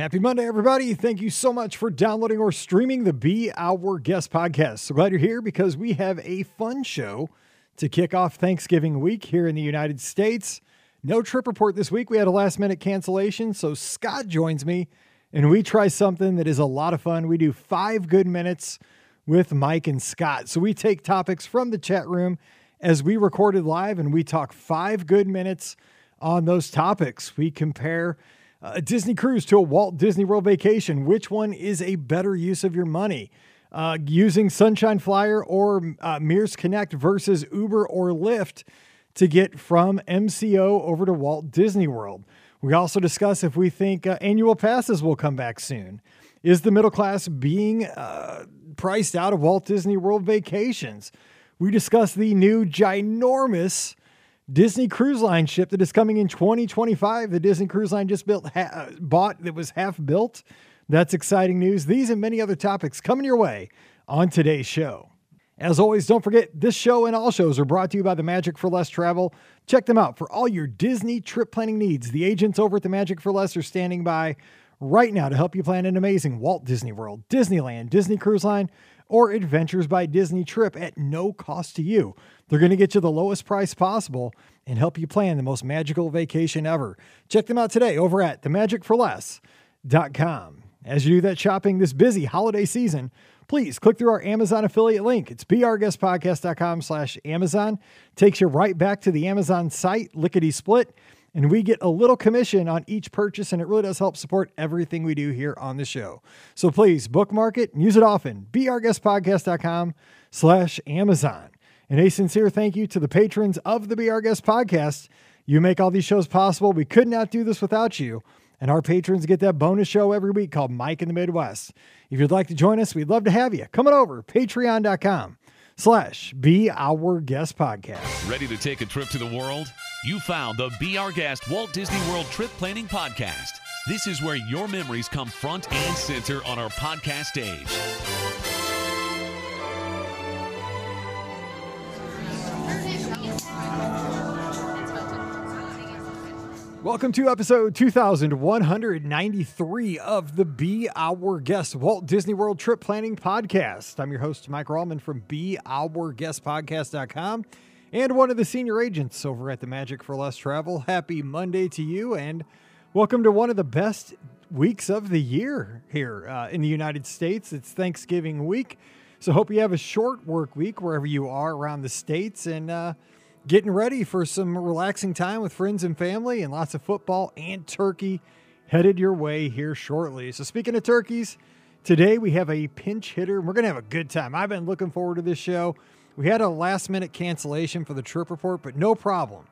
Happy Monday, everybody. Thank you so much for downloading or streaming the Be Our Guest podcast. So glad you're here because we have a fun show to kick off Thanksgiving week here in the United States. No trip report this week. We had a last minute cancellation. So Scott joins me and we try something that is a lot of fun. We do five good minutes with Mike and Scott. So we take topics from the chat room as we recorded live and we talk five good minutes on those topics. We compare a Disney cruise to a Walt Disney World vacation. Which one is a better use of your money? Uh, using Sunshine Flyer or uh, Mears Connect versus Uber or Lyft to get from MCO over to Walt Disney World. We also discuss if we think uh, annual passes will come back soon. Is the middle class being uh, priced out of Walt Disney World vacations? We discuss the new ginormous Disney Cruise Line ship that is coming in 2025. The Disney Cruise Line just built, ha- bought that was half built. That's exciting news. These and many other topics coming your way on today's show. As always, don't forget this show and all shows are brought to you by the Magic for Less Travel. Check them out for all your Disney trip planning needs. The agents over at the Magic for Less are standing by right now to help you plan an amazing Walt Disney World, Disneyland, Disney Cruise Line, or Adventures by Disney trip at no cost to you. They're going to get you the lowest price possible and help you plan the most magical vacation ever. Check them out today over at themagicforless.com. As you do that shopping this busy holiday season, please click through our Amazon affiliate link. It's beourguestpodcast.com slash Amazon. Takes you right back to the Amazon site, lickety split and we get a little commission on each purchase, and it really does help support everything we do here on the show. So please bookmark it and use it often. BeOurGuestPodcast.com slash Amazon. And a sincere thank you to the patrons of the Be Our Guest Podcast. You make all these shows possible. We could not do this without you. And our patrons get that bonus show every week called Mike in the Midwest. If you'd like to join us, we'd love to have you. Come on over, patreon.com slash Be Our Guest Podcast. Ready to take a trip to the world? You found the Be Our Guest Walt Disney World Trip Planning Podcast. This is where your memories come front and center on our podcast stage. Welcome to episode 2193 of the Be Our Guest Walt Disney World Trip Planning Podcast. I'm your host, Mike Rallman from BeOurGuestPodcast.com and one of the senior agents over at the Magic for Less Travel. Happy Monday to you, and welcome to one of the best weeks of the year here uh, in the United States. It's Thanksgiving week, so hope you have a short work week wherever you are around the states, and uh, getting ready for some relaxing time with friends and family and lots of football and turkey headed your way here shortly. So, speaking of turkeys, today we have a pinch hitter we're going to have a good time. I've been looking forward to this show. We had a last minute cancellation for the trip report, but no problem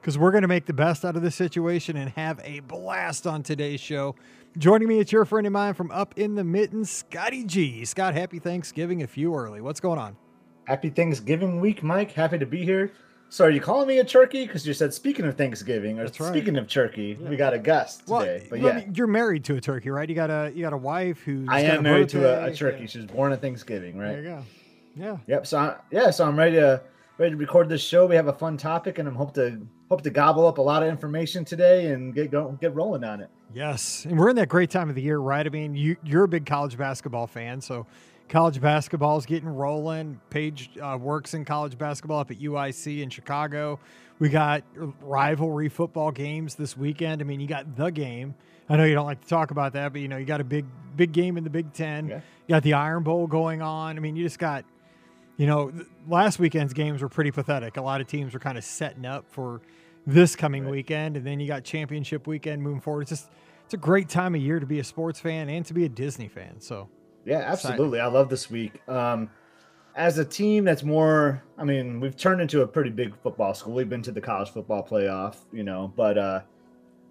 because we're going to make the best out of this situation and have a blast on today's show. Joining me, it's your friend of mine from up in the mittens, Scotty G. Scott, happy Thanksgiving a few early. What's going on? Happy Thanksgiving week, Mike. Happy to be here. So are you calling me a turkey? Because you said speaking of Thanksgiving or right. speaking of turkey, yeah. we got a guest well, today. But yeah, you're married to a turkey, right? You got a you got a wife who's. I am married to a, a, turkey. Yeah. She was born on Thanksgiving, right? There you go. Yeah. Yep. So I, yeah, so I'm ready to ready to record this show. We have a fun topic, and I'm hope to hope to gobble up a lot of information today and get go, get rolling on it. Yes, and we're in that great time of the year, right? I mean, you you're a big college basketball fan, so college basketball is getting rolling. Paige uh, works in college basketball up at UIC in Chicago. We got rivalry football games this weekend. I mean, you got the game. I know you don't like to talk about that, but you know, you got a big, big game in the Big Ten. Yeah. You got the Iron Bowl going on. I mean, you just got, you know, last weekend's games were pretty pathetic. A lot of teams were kind of setting up for this coming right. weekend, and then you got championship weekend moving forward. It's just, it's a great time of year to be a sports fan and to be a Disney fan. So yeah, absolutely. I love this week. Um, as a team that's more, I mean, we've turned into a pretty big football school. We've been to the college football playoff, you know, but uh,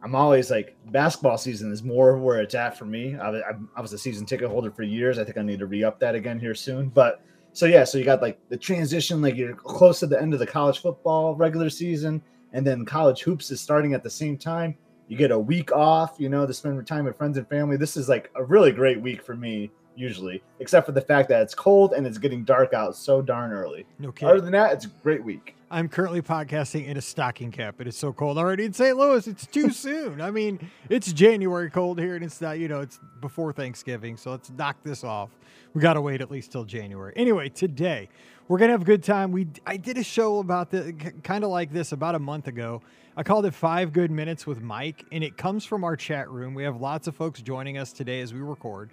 I'm always like basketball season is more where it's at for me. I, I, I was a season ticket holder for years. I think I need to re up that again here soon. But so yeah, so you got like the transition, like you're close to the end of the college football regular season, and then college hoops is starting at the same time. You get a week off, you know, to spend time with friends and family. This is like a really great week for me usually, except for the fact that it's cold and it's getting dark out so darn early. No Other than that, it's a great week. I'm currently podcasting in a stocking cap. It is so cold already in St. Louis. It's too soon. I mean, it's January cold here, and it's not, you know, it's before Thanksgiving. So let's knock this off. We got to wait at least till January. Anyway, today we're gonna have a good time. We I did a show about the kind of like this about a month ago. I called it Five Good Minutes with Mike, and it comes from our chat room. We have lots of folks joining us today as we record,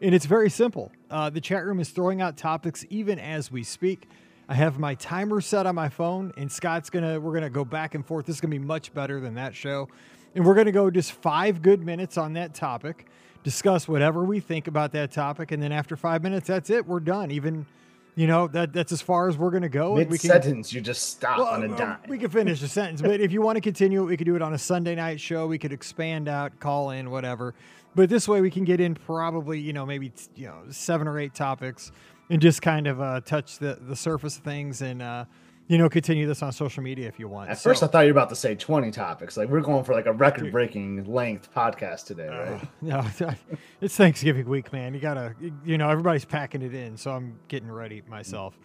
and it's very simple. Uh, the chat room is throwing out topics even as we speak. I have my timer set on my phone, and Scott's gonna we're gonna go back and forth. This is gonna be much better than that show, and we're gonna go just five good minutes on that topic, discuss whatever we think about that topic, and then after five minutes, that's it. We're done. Even, you know, that that's as far as we're gonna go. and Mid we can sentence, you just stop well, on a uh, dime. We could finish the sentence, but if you want to continue we could do it on a Sunday night show. We could expand out, call in, whatever. But this way, we can get in probably, you know, maybe you know seven or eight topics, and just kind of uh, touch the the surface of things, and uh, you know, continue this on social media if you want. At So- first, I thought you were about to say 20 topics. Like, we're going for like a record breaking length podcast today, right? no, it's Thanksgiving week, man. You gotta, you know, everybody's packing it in, so I'm getting ready myself.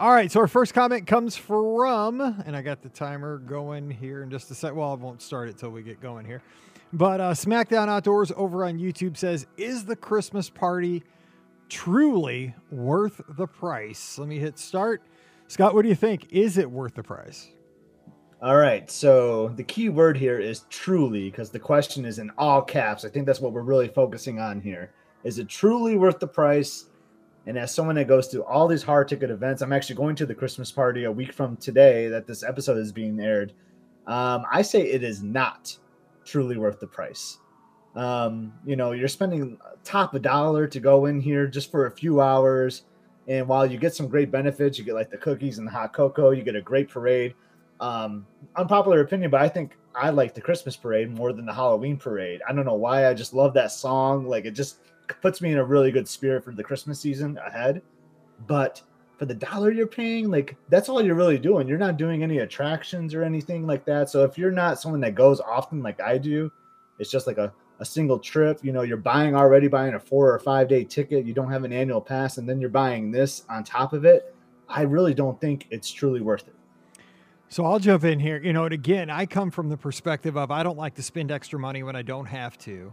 All right, so our first comment comes from, and I got the timer going here in just a sec. Well, I won't start it till we get going here. But uh, SmackDown Outdoors over on YouTube says, "Is the Christmas party truly worth the price?" Let me hit start. Scott, what do you think? Is it worth the price? All right. So the key word here is truly, because the question is in all caps. I think that's what we're really focusing on here. Is it truly worth the price? And as someone that goes to all these hard ticket events, I'm actually going to the Christmas party a week from today that this episode is being aired. Um, I say it is not truly worth the price. Um, you know, you're spending top a dollar to go in here just for a few hours. And while you get some great benefits, you get like the cookies and the hot cocoa, you get a great parade. Um, unpopular opinion, but I think I like the Christmas parade more than the Halloween parade. I don't know why. I just love that song. Like it just puts me in a really good spirit for the Christmas season ahead. But for the dollar you're paying, like that's all you're really doing. You're not doing any attractions or anything like that. So if you're not someone that goes often like I do, it's just like a, a single trip. You know, you're buying already buying a four or five day ticket. You don't have an annual pass, and then you're buying this on top of it. I really don't think it's truly worth it. So I'll jump in here. You know, and again, I come from the perspective of I don't like to spend extra money when I don't have to.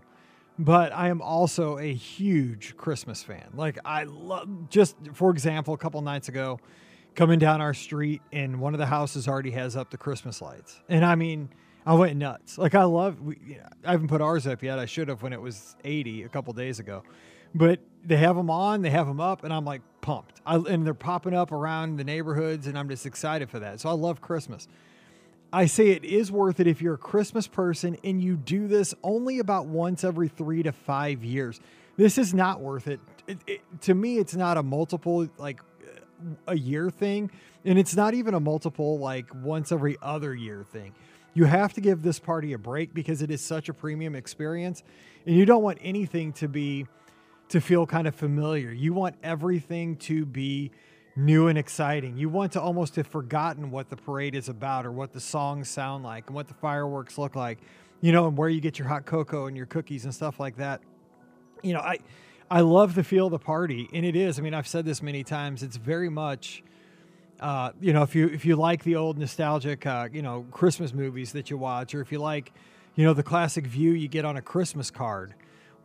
But I am also a huge Christmas fan. Like I love just for example, a couple nights ago, coming down our street and one of the houses already has up the Christmas lights. And I mean, I went nuts. Like I love we, I haven't put ours up yet. I should have when it was 80 a couple days ago. But they have them on, they have them up, and I'm like pumped. I, and they're popping up around the neighborhoods, and I'm just excited for that. So I love Christmas. I say it is worth it if you're a Christmas person and you do this only about once every three to five years. This is not worth it. It- it- to me, it's not a multiple like a year thing, and it's not even a multiple like once every other year thing. You have to give this party a break because it is such a premium experience, and you don't want anything to be to feel kind of familiar. You want everything to be new and exciting. You want to almost have forgotten what the parade is about or what the songs sound like and what the fireworks look like, you know, and where you get your hot cocoa and your cookies and stuff like that. You know, I I love the feel of the party, and it is. I mean, I've said this many times. It's very much uh, you know, if you if you like the old nostalgic, uh, you know, Christmas movies that you watch, or if you like, you know, the classic view you get on a Christmas card,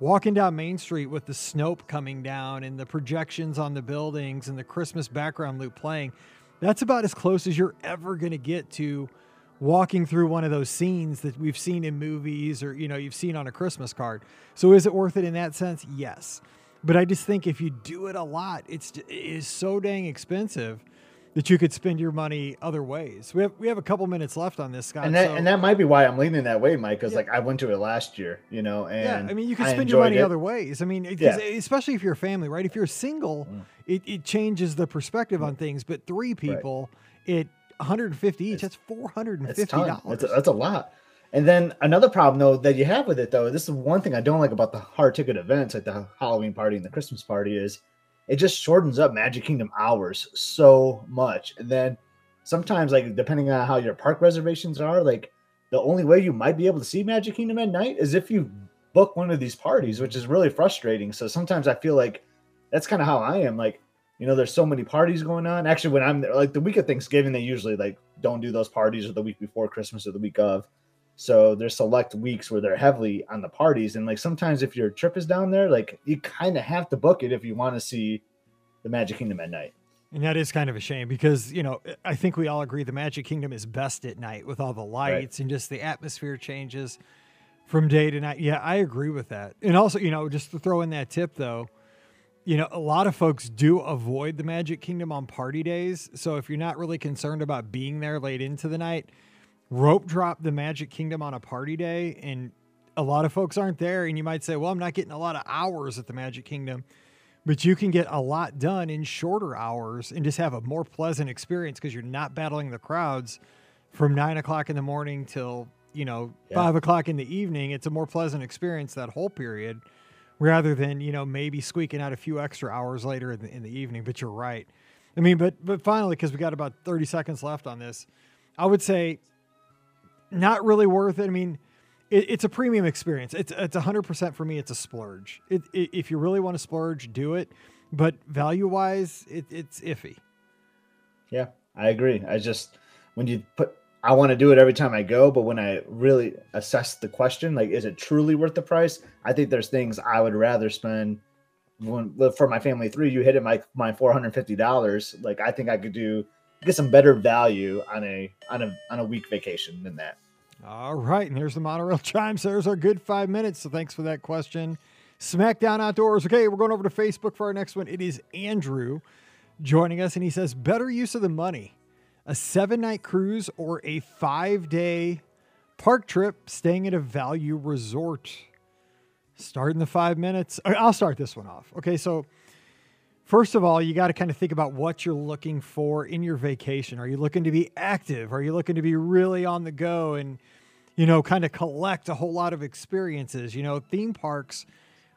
walking down Main Street with the Snope coming down and the projections on the buildings and the Christmas background loop playing, that's about as close as you're ever going to get to walking through one of those scenes that we've seen in movies or you know you've seen on a Christmas card. So is it worth it in that sense? Yes. But I just think if you do it a lot, it's it is so dang expensive that you could spend your money other ways. We have we have a couple minutes left on this, Scott. and that so- and that might be why I'm leaning that way, Mike. Because Yeah. like I went to it last year, you know, yeah, and I mean, you can spend your money it. other ways. I mean, Yeah. 'cause especially if you're a family, right? If you're single, Mm. it, it changes the perspective on things. But three people, it 150 each. That's four hundred and It's fifty ton. dollars. That's that's a lot. And then another problem though that you have with it though, this is one thing I don't like about the hard ticket events, like the Halloween party and the Christmas party, is it just shortens up Magic Kingdom hours so much. And then sometimes, like depending on how your park reservations are, like the only way you might be able to see Magic Kingdom at night is if you book one of these parties, which is really frustrating. So sometimes I feel like that's kind of how I am. Like, you know, there's so many parties going on. Actually, when I'm there, like the week of Thanksgiving, they usually like don't do those parties or the week before Christmas or the week of. So there's select weeks where they're heavily on the parties. And like sometimes if your trip is down there, like you kind of have to book it if you want to see the Magic Kingdom at night. And that is kind of a shame because, you know, I think we all agree the Magic Kingdom is best at night with all the lights right. and just the atmosphere changes from day to night. Yeah, I agree with that. And also, you know, just to throw in that tip though, you know, a lot of folks do avoid the Magic Kingdom on party days. So if you're not really concerned about being there late into the night, rope drop the Magic Kingdom on a party day. And a lot of folks aren't there. And you might say, well, I'm not getting a lot of hours at the Magic Kingdom. But you can get a lot done in shorter hours and just have a more pleasant experience because you're not battling the crowds from nine o'clock in the morning till, you know, yeah. five o'clock in the evening. It's a more pleasant experience that whole period rather than you know maybe squeaking out a few extra hours later in the, in the evening. But you're right. I mean, but but finally, because we got about 30 seconds left on this, I would say not really worth it. I mean, it, it's a premium experience. It's it's 100 percent for me. It's a splurge. It, it, if you really want to splurge, do it. But value wise, it's iffy. Yeah, I agree. I just when you put I want to do it every time I go, but when I really assess the question, like, is it truly worth the price? I think there's things I would rather spend. When for my family three, you hit it my my four hundred fifty dollars. Like, I think I could do get some better value on a on a on a week vacation than that. All right, and here's the monorail chimes. There's our good five minutes. So thanks for that question. SmackDown Outdoors. Okay, we're going over to Facebook for our next one. It is Andrew joining us, and he says, "Better use of the money." a seven night cruise, or a five day park trip staying at a value resort. Start in the five minutes. I'll start this one off. Okay, so first of all, you got to kind of think about what you're looking for in your vacation. Are you looking to be active? Are you looking to be really on the go and, you know, kind of collect a whole lot of experiences? You know, theme parks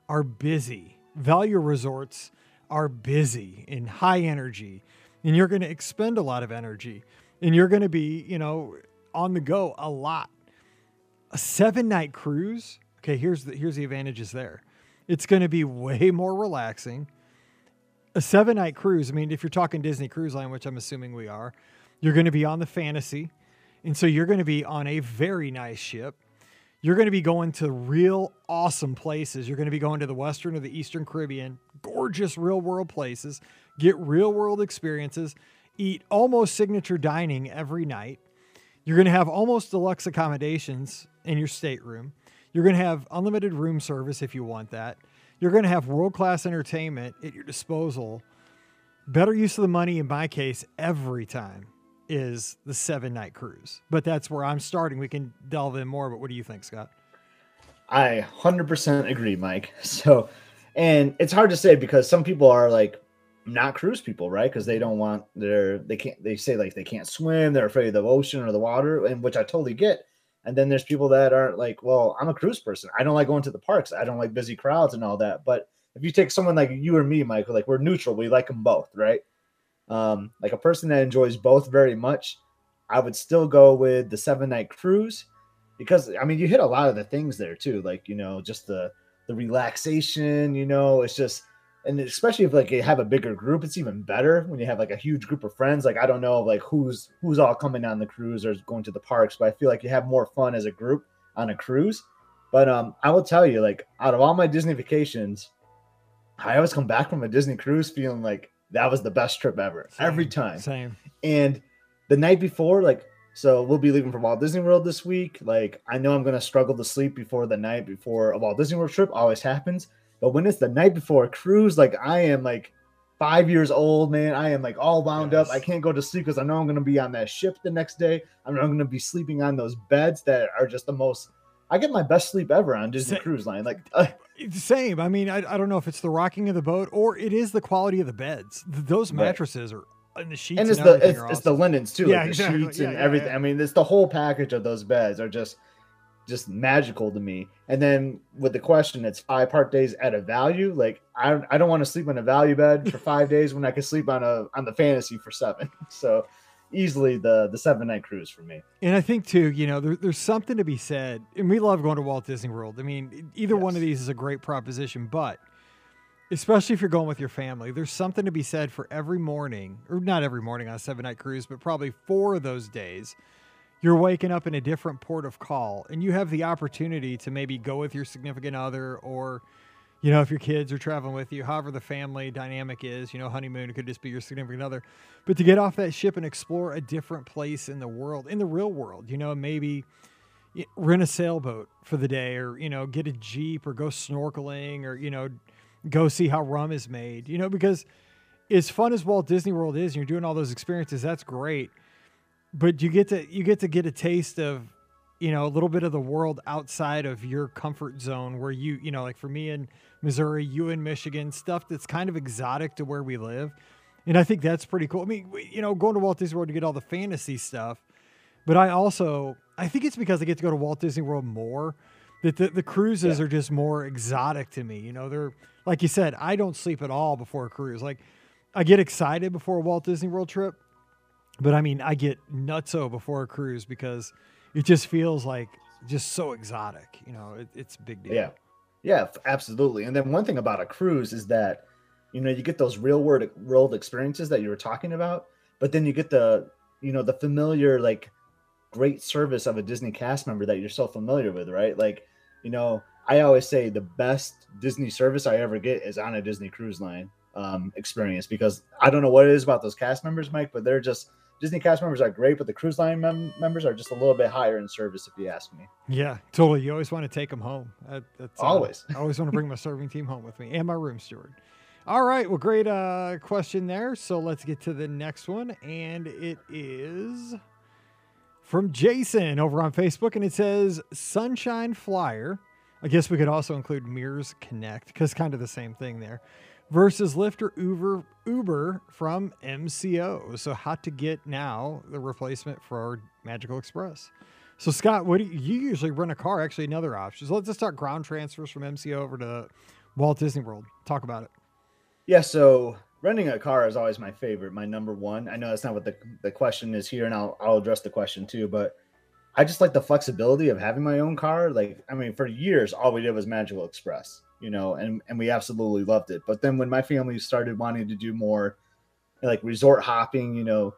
are busy, value resorts are busy and high energy and you're going to expend a lot of energy and you're going to be, you know, on the go a lot. A seven night cruise, okay, here's the here's the advantages there. It's going to be way more relaxing. A seven night cruise, I mean, if you're talking Disney Cruise Line, which I'm assuming we are, you're going to be on the fantasy. And so you're going to be on a very nice ship. You're going to be going to real awesome places. You're going to be going to the Western or the Eastern Caribbean, gorgeous real world places get real world experiences, eat almost signature dining every night. You're going to have almost deluxe accommodations in your stateroom. You're going to have unlimited room service if you want that. You're going to have world class entertainment at your disposal. Better use of the money, in my case, every time is the seven night cruise. But that's where I'm starting. We can delve in more, but what do you think, Scott? I 100% agree, Mike. So, and it's hard to say because some people are like, not cruise people, right? Because they don't want their they can't they say like they can't swim, they're afraid of the ocean or the water, and which I totally get. And then there's people that aren't like, well, I'm a cruise person. I don't like going to the parks. I don't like busy crowds and all that. But if you take someone like you or me, Michael, like we're neutral, we like them both, right? Um, like a person that enjoys both very much, I would still go with the seven night cruise because I mean you hit a lot of the things there too, like you know, just the the relaxation, you know, it's just and especially if like you have a bigger group, it's even better when you have like a huge group of friends. Like I don't know like who's who's all coming on the cruise or going to the parks, but I feel like you have more fun as a group on a cruise. But um, I will tell you, like out of all my Disney vacations, I always come back from a Disney cruise feeling like that was the best trip ever same, every time. Same. And the night before, like, so we'll be leaving for Walt Disney World this week. Like, I know I'm gonna struggle to sleep before the night before a Walt Disney World trip. Always happens. But when it's the night before a cruise, like I am like five years old, man. I am like all wound yes. up. I can't go to sleep because I know I'm going to be on that ship the next day. I am going to be sleeping on those beds that are just the most. I get my best sleep ever on Disney Same. Cruise Line. Like uh, same. I mean, I, I don't know if it's the rocking of the boat or it is the quality of the beds. Those mattresses right. are and the sheets and it's and the it's, awesome. it's, the linens too, yeah, like the exactly. sheets yeah, and yeah, everything. Yeah. I mean, it's the whole package of those beds are just just magical to me. And then with the question, it's five part days at a value. Like I, I don't want to sleep on a value bed for five days when I can sleep on a on the fantasy for seven. So easily the the seven night cruise for me. And I think too, you know, there, there's something to be said. And we love going to Walt Disney World. I mean, either yes. one of these is a great proposition, but especially if you're going with your family. There's something to be said for every morning, or not every morning on a seven night cruise, but probably four of those days. You're waking up in a different port of call, and you have the opportunity to maybe go with your significant other, or, you know, if your kids are traveling with you, however the family dynamic is, you know, honeymoon, it could just be your significant other. But to get off that ship and explore a different place in the world, in the real world, you know, maybe rent a sailboat for the day or you know get a jeep or go snorkeling or you know go see how rum is made you know because as fun as walt disney world is and you're doing all those experiences that's great but you get to you get to get a taste of you know a little bit of the world outside of your comfort zone where you you know like for me in missouri you in michigan stuff that's kind of exotic to where we live and i think that's pretty cool i mean you know going to walt disney world to get all the fantasy stuff but i also I think it's because I get to go to Walt Disney World more. That the, the cruises yeah. are just more exotic to me. You know, they're like you said, I don't sleep at all before a cruise. Like I get excited before a Walt Disney World trip, but I mean, I get nutso before a cruise because it just feels like just so exotic. You know, it, it's a big deal. Yeah, yeah, absolutely. And then one thing about a cruise is that you know you get those real world world experiences that you were talking about, but then you get the you know the familiar like great service of a Disney cast member that you're so familiar with, right? Like, you know, I always say the best Disney service I ever get is on a Disney cruise line um, experience because I don't know what it is about those cast members, Mike, but they're just Disney cast members are great, but the cruise line mem- members are just a little bit higher in service, if you ask me. Yeah, totally. You always want to take them home. That, that's uh, always. I always want to bring my serving team home with me and my room steward. All right. Well, great uh, question there. So let's get to the next one, and it is from Jason over on Facebook, and it says Sunshine Flyer. I guess we could also include Mears Connect because kind of the same thing there. Versus Lyft or Uber, Uber from MCO. So how to get now the replacement for Magical Express. So Scott, what do you, you usually rent a car? Actually, another option. So let's just talk ground transfers from MCO over to Walt Disney World. Talk about it. Yeah. So renting a car is always my favorite, my number one. I know that's not what the, the question is here, and I'll I'll address the question too, but I just like the flexibility of having my own car. Like, I mean, for years, all we did was Magical Express, you know, and and we absolutely loved it. But then when my family started wanting to do more, like resort hopping, you know,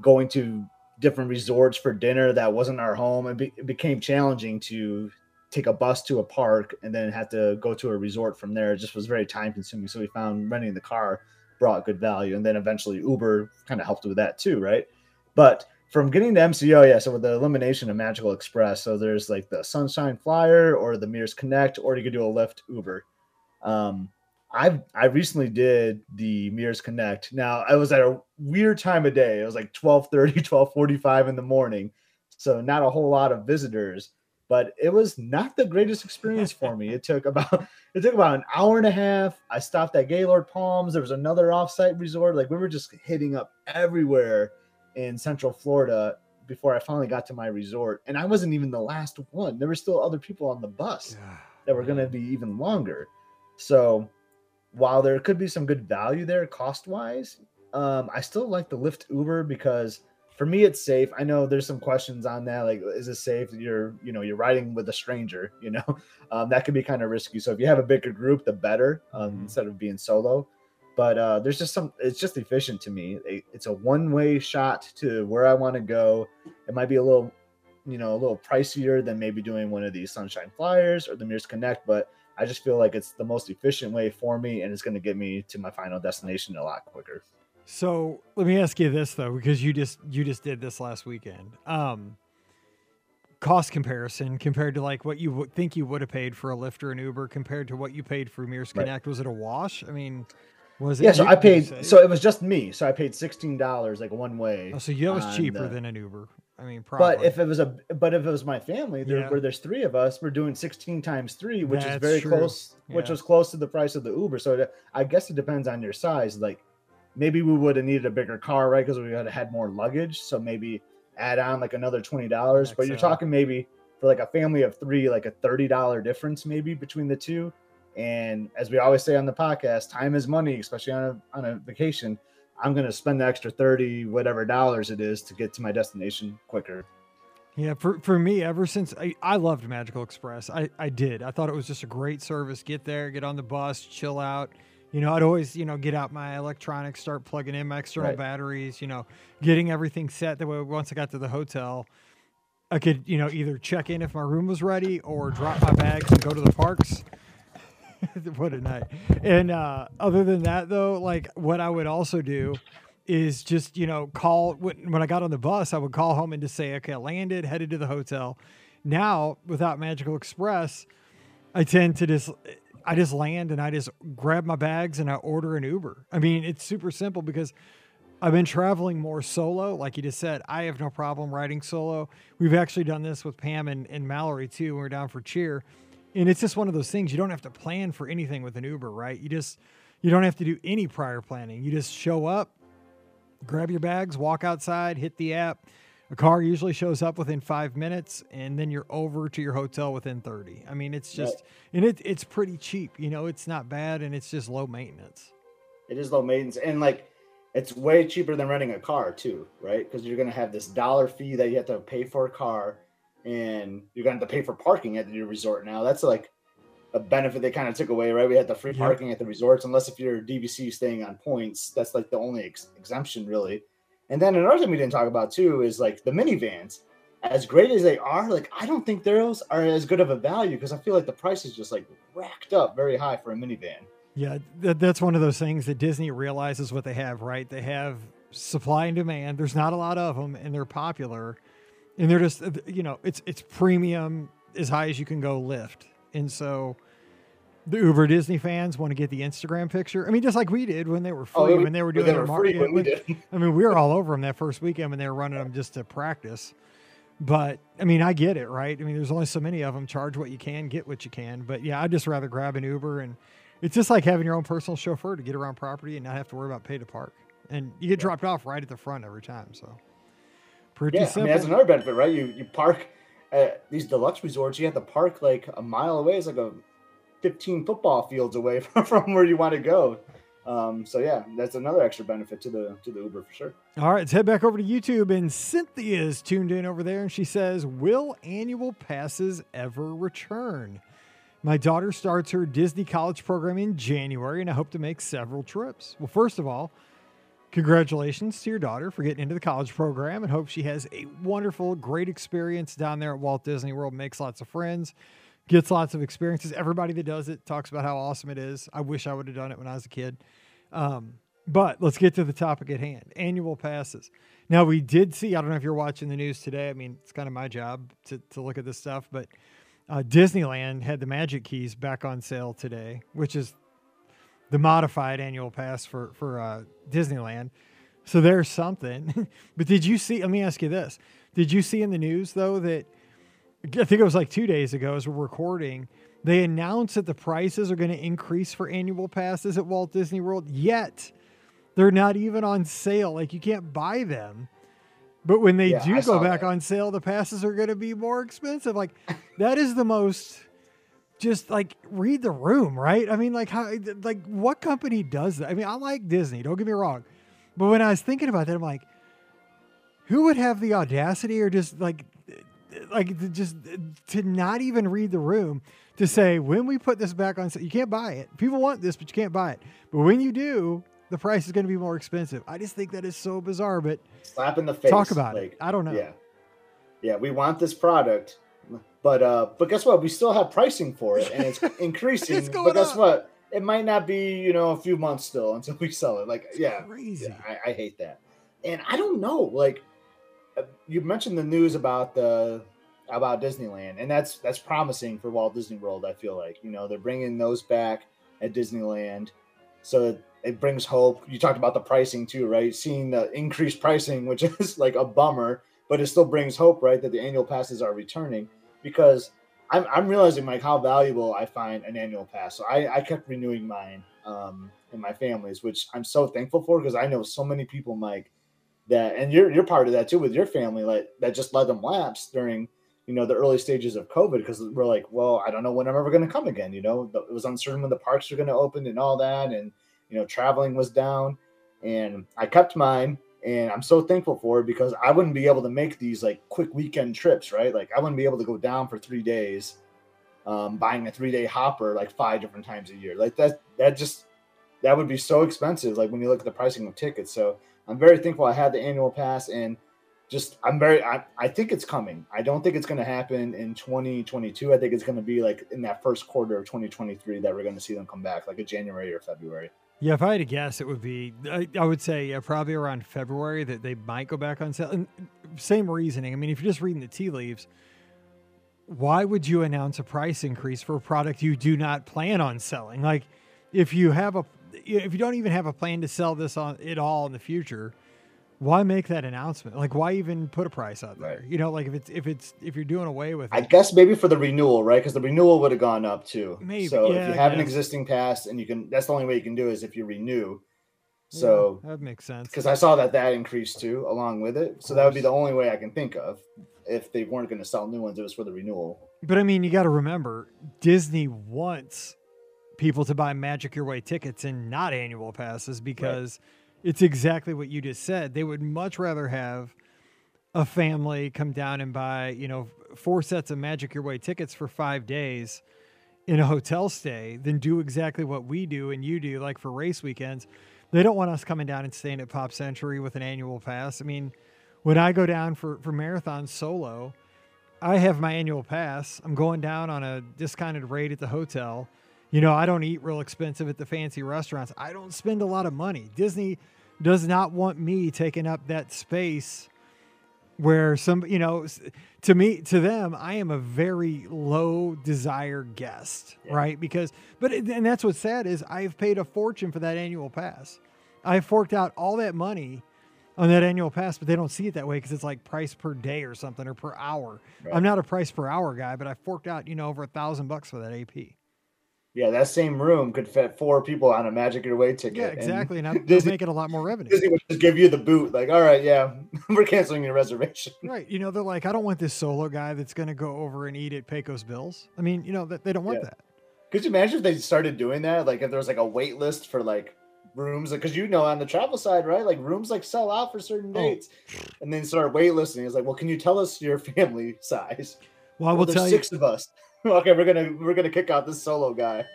going to different resorts for dinner that wasn't our home, it, be, it became challenging to take a bus to a park and then have to go to a resort from there. It just was very time consuming. So we found renting the car brought good value. And then eventually Uber kind of helped with that too, right? But from getting to MCO, yeah, so with the elimination of Magical Express, so there's like the Sunshine Flyer or the Mears Connect, or you could do a Lyft Uber. Um, I I recently did the Mears Connect. Now I was at a weird time of day. It was like 12:30, 12:45 in the morning. So not a whole lot of visitors but it was not the greatest experience for me. It took about it took about an hour and a half. I stopped at Gaylord Palms. There was another offsite resort. Like we were just hitting up everywhere in Central Florida before I finally got to my resort. And I wasn't even the last one. There were still other people on the bus that were going to be even longer. So while there could be some good value there cost wise, um, I still like the Lyft Uber because for me it's safe i know there's some questions on that like is it safe you're you know you're riding with a stranger you know um, that could be kind of risky so if you have a bigger group the better um, mm-hmm. instead of being solo but uh, there's just some it's just efficient to me it, it's a one-way shot to where i want to go it might be a little you know a little pricier than maybe doing one of these sunshine flyers or the mears connect but i just feel like it's the most efficient way for me and it's going to get me to my final destination a lot quicker so let me ask you this though, because you just you just did this last weekend. Um, cost comparison compared to like what you would think you would have paid for a Lyft or an Uber compared to what you paid for Mears Connect. Right. Was it a wash? I mean, was it? Yeah, so I paid. So it was just me. So I paid sixteen dollars like one way. Oh, so that was cheaper the, than an Uber. I mean, probably. But if it was a, but if it was my family, there, yeah. where there's three of us, we're doing sixteen times three, which That's is very true. close, yeah. which was close to the price of the Uber. So I guess it depends on your size. Like maybe we would have needed a bigger car, right? Because we would have had more luggage. So maybe add on like another twenty dollars. But you're talking maybe for like a family of three, like a thirty dollar difference maybe between the two. And as we always say on the podcast, time is money, especially on a on a vacation. I'm gonna spend the extra thirty whatever dollars it is to get to my destination quicker. Yeah, for, for me, ever since I, I loved Magical Express, I, I did. I thought it was just a great service. Get there, get on the bus, chill out, You know, I'd always, you know, get out my electronics, start plugging in my external Right. batteries, you know, getting everything set. That way, once I got to the hotel, I could, you know, either check in if my room was ready or drop my bags and go to the parks. what a night. And uh, other than that, though, like what I would also do is just, you know, call when, when I got on the bus, I would call home and just say, okay, I landed, headed to the hotel. Now, without Magical Express, I tend to just I just land and I just grab my bags and I order an Uber. I mean, it's super simple because I've been traveling more solo. Like you just said, I have no problem riding solo. We've actually done this with Pam and, and Mallory too when we we're down for cheer. And it's just one of those things you don't have to plan for anything with an Uber, right? You just you don't have to do any prior planning. You just show up, grab your bags, walk outside, hit the app. A car usually shows up within five minutes, and then you're over to your hotel within 30. I mean, it's just, and it, it's pretty cheap. You know, it's not bad, and it's just low maintenance. It is low maintenance, and like it's way cheaper than renting a car too, right? Because you're gonna have this dollar fee that you have to pay for a car, and you're gonna have to pay for parking at your resort now. That's like a benefit they kind of took away, right? We had the free parking at the resorts, unless if you're DVC staying on points. That's like the only ex- exemption, really. And then another thing we didn't talk about too is like the minivans. As great as they are, like I don't think those are as good of a value because I feel like the price is just like racked up very high for a minivan. Yeah, that, that's one of those things that Disney realizes what they have, right? They have supply and demand. There's not a lot of them, and they're popular, and they're just, you know, it's it's premium as high as you can go lift, and so the Uber Disney fans want to get the Instagram picture. I mean, just like we did when they were oh, free, Oh, when they were doing they their were mar- free yeah, when. I mean, we were all over them that first weekend when they were running them just to practice. But I mean, I get it, right? I mean, there's only so many of them. Charge what you can, get what you can. But yeah, I'd just rather grab an Uber, and it's just like having your own personal chauffeur to get around property and not have to worry about pay to park. And you get dropped off right at the front every time. So pretty Yeah, I simple. mean that's another benefit, right? You you park at these deluxe resorts, you have to park like a mile away. It's like a 15 football fields away from, from where you want to go. Um, so yeah, that's another extra benefit to the to the Uber for sure. All right, let's head back over to YouTube. And Cynthia's tuned in over there, and she says, Will annual passes ever return? My daughter starts her Disney college program in January, and I hope to make several trips. Well, first of all, congratulations to your daughter for getting into the college program and hope she has a wonderful, great experience down there at Walt Disney World, makes lots of friends, gets lots of experiences. Everybody that does it talks about how awesome it is. I wish I would have done it when I was a kid. Um, but let's get to the topic at hand annual passes. Now, we did see, I don't know if you're watching the news today. I mean, it's kind of my job to, to look at this stuff, but uh, Disneyland had the Magic Keys back on sale today, which is the modified annual pass for, for uh, Disneyland. So there's something. but did you see? Let me ask you this. Did you see in the news, though, that I think it was like two days ago as we're recording, they announced that the prices are going to increase for annual passes at Walt Disney World, yet they're not even on sale. Like you can't buy them. But when they Yeah, do I go back that. on sale, the passes are going to be more expensive. Like that is the most just like read the room, right? I mean, like how like what company does that? I mean, I like Disney, don't get me wrong. But when I was thinking about that, I'm like, who would have the audacity or just like like to just to not even read the room to say when we put this back on you can't buy it. People want this, but you can't buy it. But when you do, the price is going to be more expensive. I just think that is so bizarre, but Slap in the face. talk about like, it. I don't know. Yeah, yeah, we want this product, but uh, but guess what? We still have pricing for it, and it's increasing. It's but guess up. what? It might not be you know a few months still until we sell it. Like yeah, Crazy. Yeah, I, I hate that. And I don't know, like uh, you mentioned the news about the about Disneyland, and that's that's promising for Walt Disney World. I feel like you know they're bringing those back at Disneyland, so it brings hope. You talked about the pricing too, right? Seeing the increased pricing, which is like a bummer, but it still brings hope, right? That the annual passes are returning because. I'm, I'm realizing like how valuable I find an annual pass. So I, I kept renewing mine um, in my families, which I'm so thankful for because I know so many people, Mike, that and you're you're part of that too with your family, like that just let them lapse during you know the early stages of COVID because we're like, well, I don't know when I'm ever going to come again. You know, it was uncertain when the parks are going to open and all that, and you know, traveling was down, and I kept mine, and I'm so thankful for it because I wouldn't be able to make these like quick weekend trips, right? Like I wouldn't be able to go down for three days, um, buying a three day hopper like five different times a year. Like that, that just that would be so expensive. Like when you look at the pricing of tickets. So I'm very thankful I had the annual pass and just I'm very I, I think it's coming. I don't think it's going to happen in 2022. I think it's going to be like in that first quarter of 2023 that we're going to see them come back, like a January or February. Yeah, if I had to guess, it would be I, I would say yeah, probably around February that they might go back on sale. And same reasoning. I mean, if you're just reading the tea leaves, why would you announce a price increase for a product you do not plan on selling? Like, if you have a if you don't even have a plan to sell this on it all in the future, why make that announcement? Like, why even put a price out there? Right. You know, like if it's if it's if you're doing away with, I guess maybe for the renewal, right? Because the renewal would have gone up too. Maybe. So yeah, if you have an existing pass and you can, that's the only way you can do is if you renew. So yeah, that makes sense. Because I saw that that increased too along with it. So that would be the only way I can think of if they weren't going to sell new ones. It was for the renewal. But I mean, you got to remember, Disney wants people to buy Magic Your Way tickets and not annual passes because right. It's exactly what you just said. They would much rather have a family come down and buy, you know, four sets of Magic Your Way tickets for five days in a hotel stay than do exactly what we do and you do, like for race weekends. They don't want us coming down and staying at Pop Century with an annual pass. I mean, when I go down for, for marathon solo, I have my annual pass. I'm going down on a discounted rate at the hotel. You know, I don't eat real expensive at the fancy restaurants. I don't spend a lot of money. Disney does not want me taking up that space where some, you know, to me, to them, I am a very low desire guest, yeah. right? Because, but, and that's what's sad is I've paid a fortune for that annual pass. I've forked out all that money on that annual pass, but they don't see it that way because it's like price per day or something or per hour. Right. I'm not a price per hour guy, but I forked out, you know, over a thousand bucks for that AP. Yeah, that same room could fit four people on a Magic Your Way ticket. Yeah, exactly. And, and I'm making a lot more revenue. Disney would just give you the boot, like, all right, yeah, we're canceling your reservation. Right. You know, they're like, I don't want this solo guy that's going to go over and eat at Pecos Bills. I mean, you know, they don't want yeah. that. Could you imagine if they started doing that? Like, if there was like a wait list for like rooms, because you know, on the travel side, right? Like rooms like sell out for certain oh. dates, and then start wait listing. It's like, well, can you tell us your family size? Well, I will well, tell six you. Six of us. okay, we're gonna we're gonna kick out this solo guy.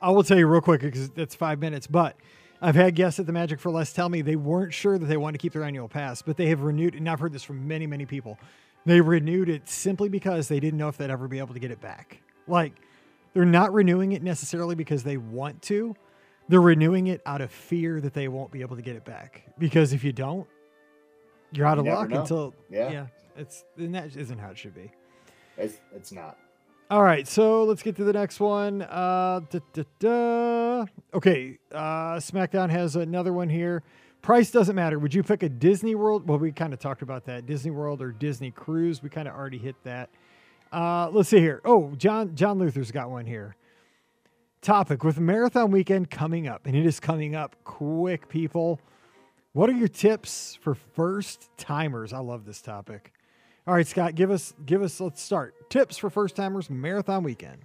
I will tell you real quick because it's five minutes, but I've had guests at the Magic for Less tell me they weren't sure that they wanted to keep their annual pass, but they have renewed, and I've heard this from many, many people. They renewed it simply because they didn't know if they'd ever be able to get it back. Like, they're not renewing it necessarily because they want to. They're renewing it out of fear that they won't be able to get it back. Because if you don't, you're out of luck know. until yeah. yeah, it's and that isn't how it should be. It's it's not. All right, so let's get to the next one. Uh, da, da, da. Okay, uh, SmackDown has another one here. Price doesn't matter. Would you pick a Disney World? Well, we kind of talked about that. Disney World or Disney Cruise. We kind of already hit that. Uh, let's see here. Oh, John John Luther's got one here. Topic with Marathon Weekend coming up, and it is coming up quick, people. What are your tips for first timers? I love this topic. All right, Scott, give us give us let's start. Tips for first timers marathon weekend.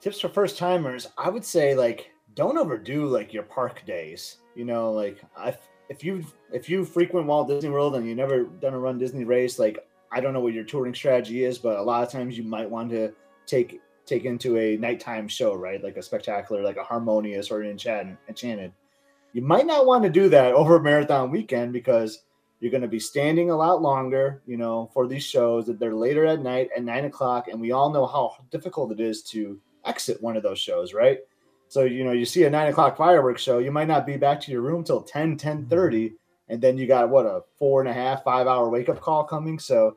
Tips for first timers, I would say like don't overdo like your park days. You know, like I if you if you frequent Walt Disney World and you never done a run Disney race, like I don't know what your touring strategy is, but a lot of times you might want to take take into a nighttime show, right? Like a spectacular, like a harmonious or an enchanted. enchanted. You might not want to do that over a marathon weekend because you're going to be standing a lot longer, you know, for these shows that they're later at night at nine o'clock. And we all know how difficult it is to exit one of those shows, right? So, you know, you see a nine o'clock fireworks show, you might not be back to your room till 10, 10 mm-hmm. 30. And then you got what a four and a half, five hour wake up call coming. So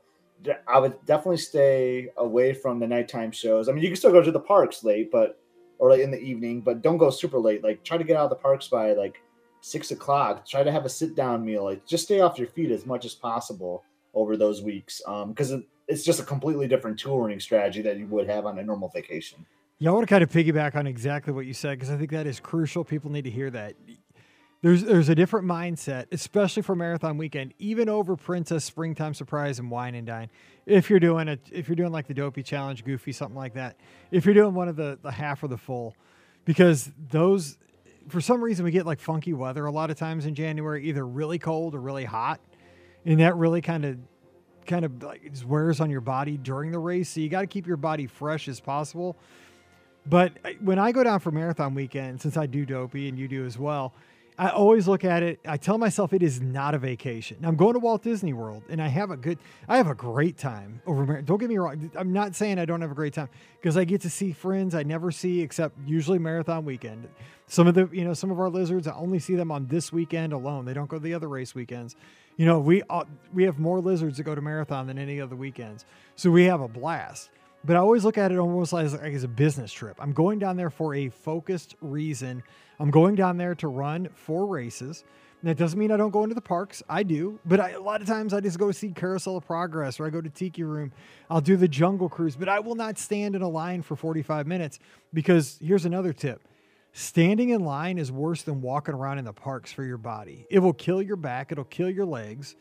I would definitely stay away from the nighttime shows. I mean, you can still go to the parks late, but or like in the evening, but don't go super late. Like try to get out of the parks by like six o'clock. Try to have a sit down meal. Like just stay off your feet as much as possible over those weeks, because um, it's just a completely different touring strategy that you would have on a normal vacation. Yeah, I want to kind of piggyback on exactly what you said because I think that is crucial. People need to hear that. There's there's a different mindset, especially for marathon weekend, even over Princess Springtime Surprise and Wine and Dine. If you're doing a if you're doing like the Dopey Challenge, Goofy, something like that. If you're doing one of the the half or the full, because those for some reason we get like funky weather a lot of times in January, either really cold or really hot, and that really kind of kind of like wears on your body during the race. So you got to keep your body fresh as possible. But when I go down for marathon weekend, since I do dopey and you do as well, I always look at it. I tell myself it is not a vacation. I'm going to Walt Disney World, and I have a good, I have a great time over. Mar- Don't get me wrong. I'm not saying I don't have a great time because I get to see friends I never see except usually marathon weekend. Some of the, you know, some of our lizards, I only see them on this weekend alone. They don't go to the other race weekends. You know, we uh, we have more lizards that go to marathon than any other weekends, so we have a blast. But I always look at it almost as, like as a business trip. I'm going down there for a focused reason. I'm going down there to run four races. That doesn't mean I don't go into the parks. I do, but I, a lot of times I just go see Carousel of Progress or I go to Tiki Room. I'll do the Jungle Cruise, but I will not stand in a line for 45 minutes because here's another tip. Standing in line is worse than walking around in the parks for your body. It will kill your back, it'll kill your legs.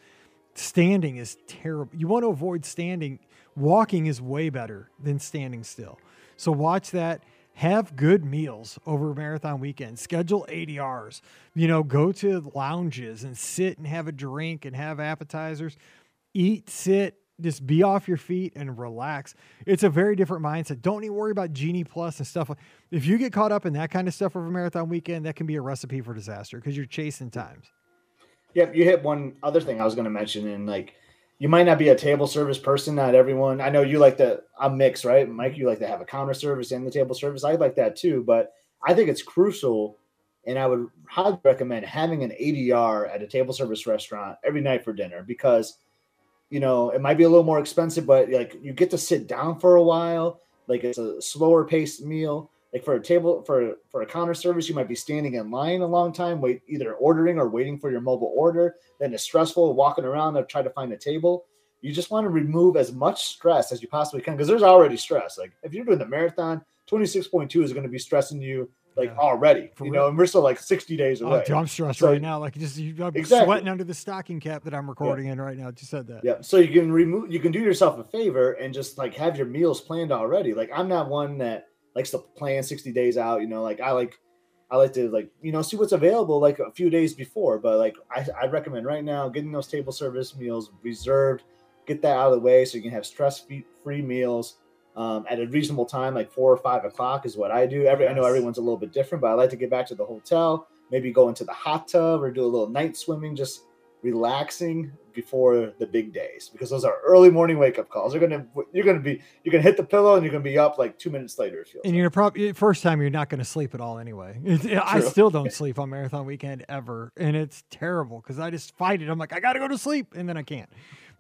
Standing is terrible. You want to avoid standing. Walking is way better than standing still. So watch that. Have good meals over marathon weekend. Schedule ADRs. You know, go to lounges and sit and have a drink and have appetizers. Eat, sit, just be off your feet and relax. It's a very different mindset. Don't even worry about Genie Plus and stuff. If you get caught up in that kind of stuff over marathon weekend, that can be a recipe for disaster because you're chasing times. Yep, you hit one other thing I was going to mention, and like, you might not be a table service person. Not everyone. I know you like the I'm mixed, right, Mike? You like to have a counter service and the table service. I like that too, but I think it's crucial, and I would highly recommend having an ADR at a table service restaurant every night for dinner because, you know, it might be a little more expensive, but like you get to sit down for a while. Like it's a slower paced meal like for a table for for a counter service you might be standing in line a long time wait either ordering or waiting for your mobile order then it's stressful walking around to try to find a table you just want to remove as much stress as you possibly can because there's already stress like if you're doing the marathon 26.2 is going to be stressing you like Yeah. already For you real. know and we're still like 60 days Oh, away dude, I'm stressed So- right now. Like just you, I'm Exactly. sweating under the stocking cap that I'm recording in right now. Just said that. Yeah, so you can remove, you can do yourself a favor and just like have your meals planned already. Like I'm not one that likes to plan 60 days out. You know, like I like, I like to like you know see what's available like a few days before. But like I, I recommend right now getting those table service meals reserved, get that out of the way so you can have stress free meals. Um, at a reasonable time, like four or five o'clock, is what I do. Every I know everyone's a little bit different, but I like to get back to the hotel, maybe go into the hot tub or do a little night swimming, just relaxing before the big days because those are early morning wake up calls. You're gonna you're gonna be you're gonna hit the pillow and you're gonna be up like two minutes later. And like. you're probably eh, first time you're not to sleep at all anyway. I still don't sleep on marathon weekend ever, and it's terrible because I just fight it. I'm like, I got to go to sleep, and then I can't.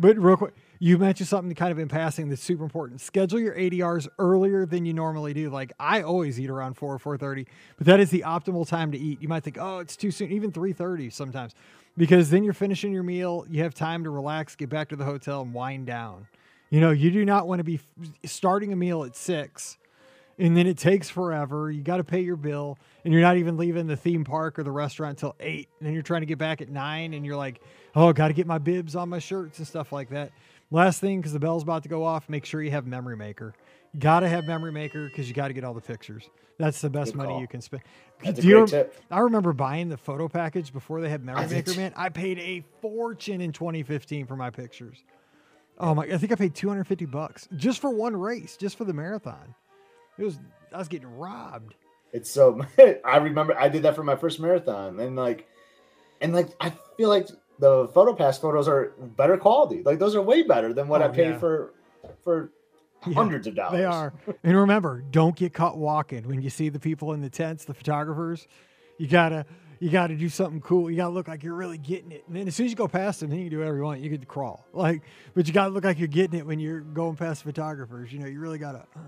But real quick, you mentioned something kind of in passing that's super important. Schedule your ADRs earlier than you normally do. Like I always eat around four or four thirty, but that is the optimal time to eat. You might think, oh, it's too soon, even three thirty sometimes, because then you're finishing your meal. You have time to relax, get back to the hotel, and wind down. You know, you do not want to be starting a meal at six and then it takes forever. You got to pay your bill, and you're not even leaving the theme park or the restaurant until eight. And then you're trying to get back at nine, and you're like, "Oh, got to get my bibs on my shirts and stuff like that." Last thing, because the bell's about to go off, make sure you have Memory Maker. Got to have Memory Maker because you got to get all the pictures. That's the best Good money call. you can spend. That's Do you great tip. I remember buying the photo package before they had Memory I did Maker. Man, I paid a fortune in 2015 for my pictures. Oh my! I think I paid 250 bucks just for one race, just for the marathon. It was I was getting robbed. It's so I remember I did that for my first marathon and like and like I feel like the photo pass photos are better quality. Like those are way better than what Oh, I paid yeah. for for Yeah, hundreds of dollars. They are. And remember, don't get caught walking when you see the people in the tents, the photographers. You gotta you gotta do something cool. You gotta look like you're really getting it. And then as soon as you go past them, then you can do whatever you want. You can crawl. Like, but you gotta look like you're getting it when you're going past photographers. You know, you really gotta uh,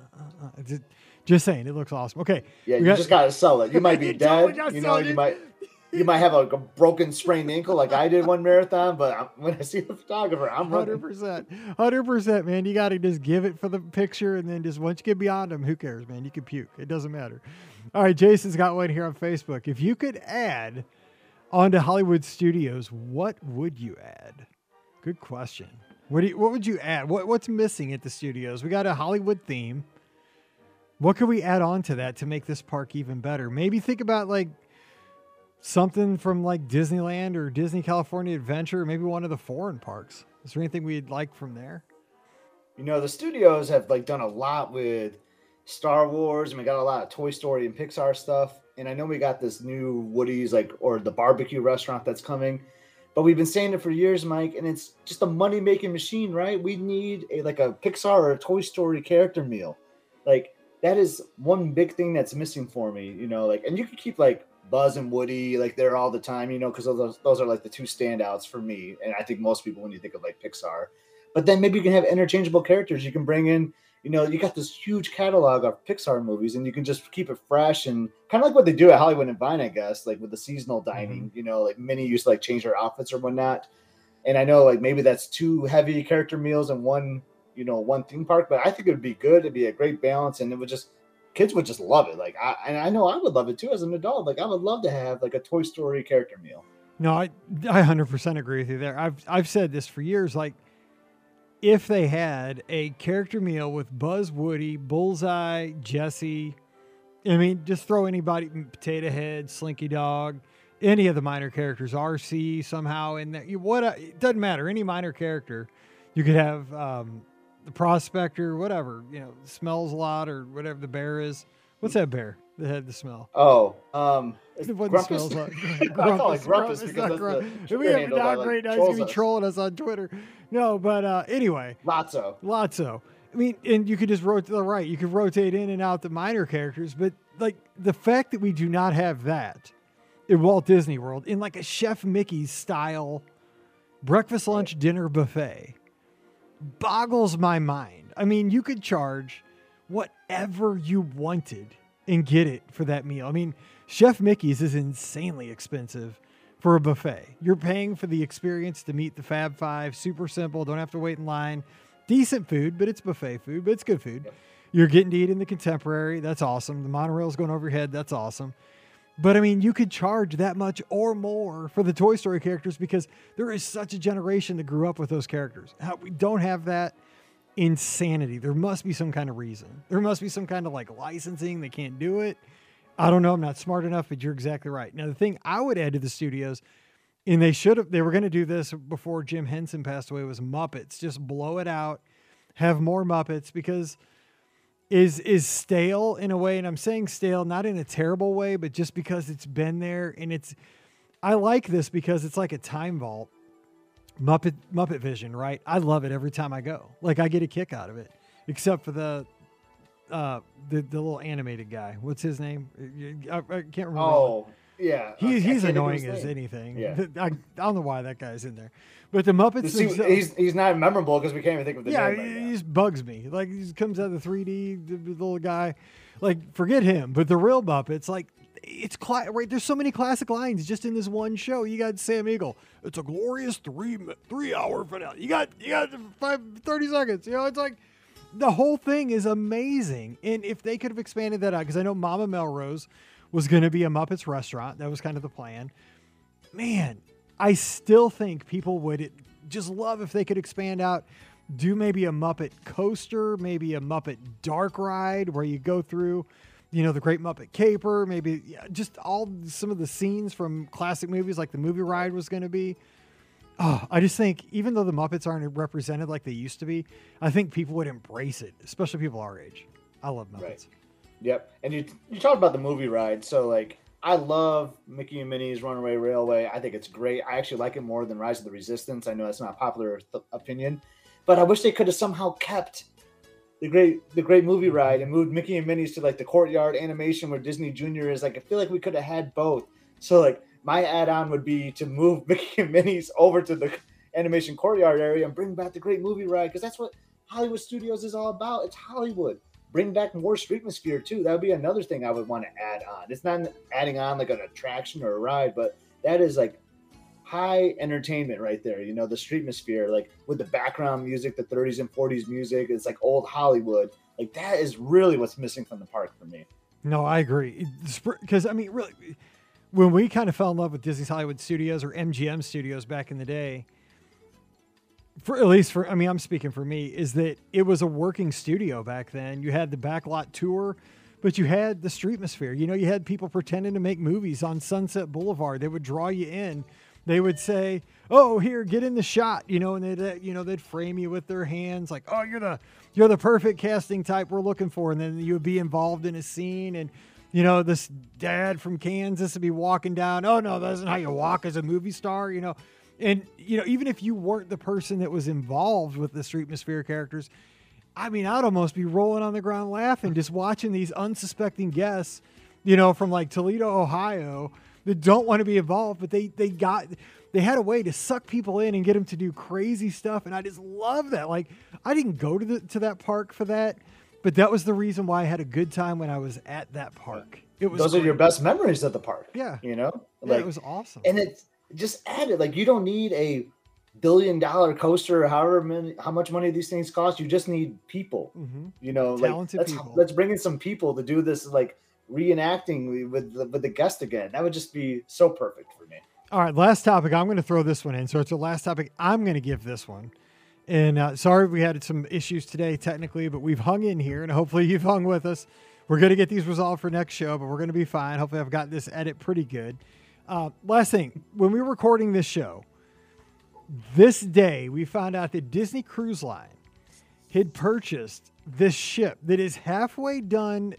uh, uh. Just, just saying, it looks awesome. Okay. Yeah, you got- just gotta sell it. You might be dead. You know, you might you might have a, a broken sprained ankle like I did one marathon, but I'm, when I see the photographer, I'm running. 100%. hundred percent, man. You got to just give it for the picture, and then just once you get beyond them, who cares, man? You can puke; it doesn't matter. All right, Jason's got one here on Facebook. If you could add onto Hollywood Studios, what would you add? Good question. What do you, what would you add? What what's missing at the studios? We got a Hollywood theme. What could we add on to that to make this park even better? Maybe think about like something from like Disneyland or Disney California Adventure, maybe one of the foreign parks. Is there anything we'd like from there? You know, the studios have like done a lot with Star Wars and we got a lot of Toy Story and Pixar stuff. And I know we got this new Woody's like or the barbecue restaurant that's coming. But we've been saying it for years, Mike, and it's just a money making machine, right? We need a like a Pixar or a Toy Story character meal. Like that is one big thing that's missing for me, you know, like and you could keep like Buzz and Woody like they're all the time, you know, because those those are like the two standouts for me. And I think most people when you think of like Pixar. But then maybe you can have interchangeable characters. You can bring in you know, you got this huge catalog of Pixar movies, and you can just keep it fresh and kind of like what they do at Hollywood and Vine, I guess, like with the seasonal dining. Mm-hmm. You know, like many used to like change their outfits or whatnot. And I know like maybe that's two heavy character meals and one, you know, one theme park, but I think it would be good. It'd be a great balance, and it would just kids would just love it. Like, I and I know I would love it too as an adult. Like, I would love to have like a Toy Story character meal. No, I I hundred percent agree with you there. I've I've said this for years. Like if they had a character meal with Buzz, Woody, Bullseye, Jesse. I mean, just throw anybody, Potato Head, Slinky Dog, any of the minor characters, RC somehow in there. What it doesn't matter. Any minor character, you could have um, the prospector, whatever. You know, smells a lot or whatever the bear is. What's that bear that had the smell? Oh, um, what Grumpus? smells like. Grumpus, I it Grumpus, Grumpus because Grumpus. the we have Doc like, right now. He's gonna be trolling us on Twitter. No, but uh, anyway, Lotso, Lotso. I mean, and you could just rotate the right. You could rotate in and out the minor characters, but like the fact that we do not have that in Walt Disney World in like a Chef Mickey's style breakfast, lunch, dinner buffet boggles my mind. I mean, you could charge whatever you wanted and get it for that meal. I mean, Chef Mickey's is insanely expensive for a buffet. You're paying for the experience to meet the Fab Five. Super simple. Don't have to wait in line. Decent food, but it's buffet food, but it's good food. You're getting to eat in the contemporary. That's awesome. The monorail's going over your head. That's awesome. But I mean, you could charge that much or more for the Toy Story characters because there is such a generation that grew up with those characters. How we don't have that insanity. There must be some kind of reason. There must be some kind of like licensing. They can't do it. I don't know. I'm not smart enough, but you're exactly right. Now, the thing I would add to the studios, and they should have, they were going to do this before Jim Henson passed away, was Muppets. Just blow it out, have more Muppets because is is stale in a way, and I'm saying stale not in a terrible way, but just because it's been there and it's. I like this because it's like a time vault Muppet Muppet Vision, right? I love it every time I go. Like I get a kick out of it, except for the uh the the little animated guy. What's his name? I, I can't remember. Oh, yeah. He, he's annoying as anything. Yeah. I, I, don't know why that guy's in there. But the Muppets See, he's he's not memorable because we can't even think of the yeah, name. Yeah, he just bugs me. Like he comes out of the 3D, the, the little guy. Like forget him. But the real Muppets, like it's cla- right. There's so many classic lines just in this one show. You got Sam Eagle. It's a glorious three three hour finale. You got you got five, 30 seconds. You know, it's like the whole thing is amazing. And if they could have expanded that out, because I know Mama Melrose was going to be a Muppets restaurant. That was kind of the plan. Man, I still think people would just love if they could expand out. Do maybe a Muppet coaster, maybe a Muppet dark ride where you go through you know, the Great Muppet Caper, maybe just all some of the scenes from classic movies, like the movie ride was going to be. Oh, I just think even though the Muppets aren't represented like they used to be, I think people would embrace it, especially people our age. I love Muppets. Right. Yep, and you you talked about the movie ride, so like I love Mickey and Minnie's Runaway Railway. I think it's great. I actually like it more than Rise of the Resistance. I know that's not a popular th- opinion, but I wish they could have somehow kept the great the great movie ride and moved Mickey and Minnie's to like the courtyard animation where Disney Junior is. Like I feel like we could have had both. So like my add-on would be to move Mickey and Minnie's over to the animation courtyard area and bring back the great movie ride because that's what Hollywood Studios is all about. It's Hollywood. Bring back more Streetmosphere too. That would be another thing I would want to add on. It's not adding on like an attraction or a ride, but that is like high entertainment right there. You know, the streetmosphere, like with the background music, the 30s and 40s music, it's like old Hollywood. Like that is really what's missing from the park for me. No, I agree. Because I mean, really, when we kind of fell in love with Disney's Hollywood Studios or MGM Studios back in the day, for at least for I mean, I'm speaking for me, is that it was a working studio back then. You had the backlot tour. But you had the streetmosphere. You know, you had people pretending to make movies on Sunset Boulevard. They would draw you in they would say, oh, here, get in the shot, you know, and they'd, uh, you know, they'd frame you with their hands like, oh, you're the, you're the perfect casting type we're looking for. And then you would be involved in a scene and, you know, this dad from Kansas would be walking down. Oh, no, that isn't how you walk as a movie star, you know. And, you know, even if you weren't the person that was involved with the Streetmosphere characters, I mean, I'd almost be rolling on the ground laughing just watching these unsuspecting guests, you know, from like Toledo, Ohio, that don't want to be involved, but they they got they had a way to suck people in and get them to do crazy stuff, and I just love that. Like, I didn't go to the to that park for that, but that was the reason why I had a good time when I was at that park. It was those great. are your best memories at the park. Yeah, you know, yeah, like, it was awesome, and it just add it. like you don't need a billion dollar coaster, or however many, how much money these things cost. You just need people. Mm-hmm. You know, Talented like let's, people. let's bring in some people to do this like reenacting with the, with the guest again. That would just be so perfect for me. All right, last topic. I'm going to throw this one in. So it's the last topic. I'm going to give this one. And uh, sorry we had some issues today technically, but we've hung in here, and hopefully you've hung with us. We're going to get these resolved for next show, but we're going to be fine. Hopefully I've got this edit pretty good. Uh, last thing, when we were recording this show, this day we found out that Disney Cruise Line had purchased this ship that is halfway done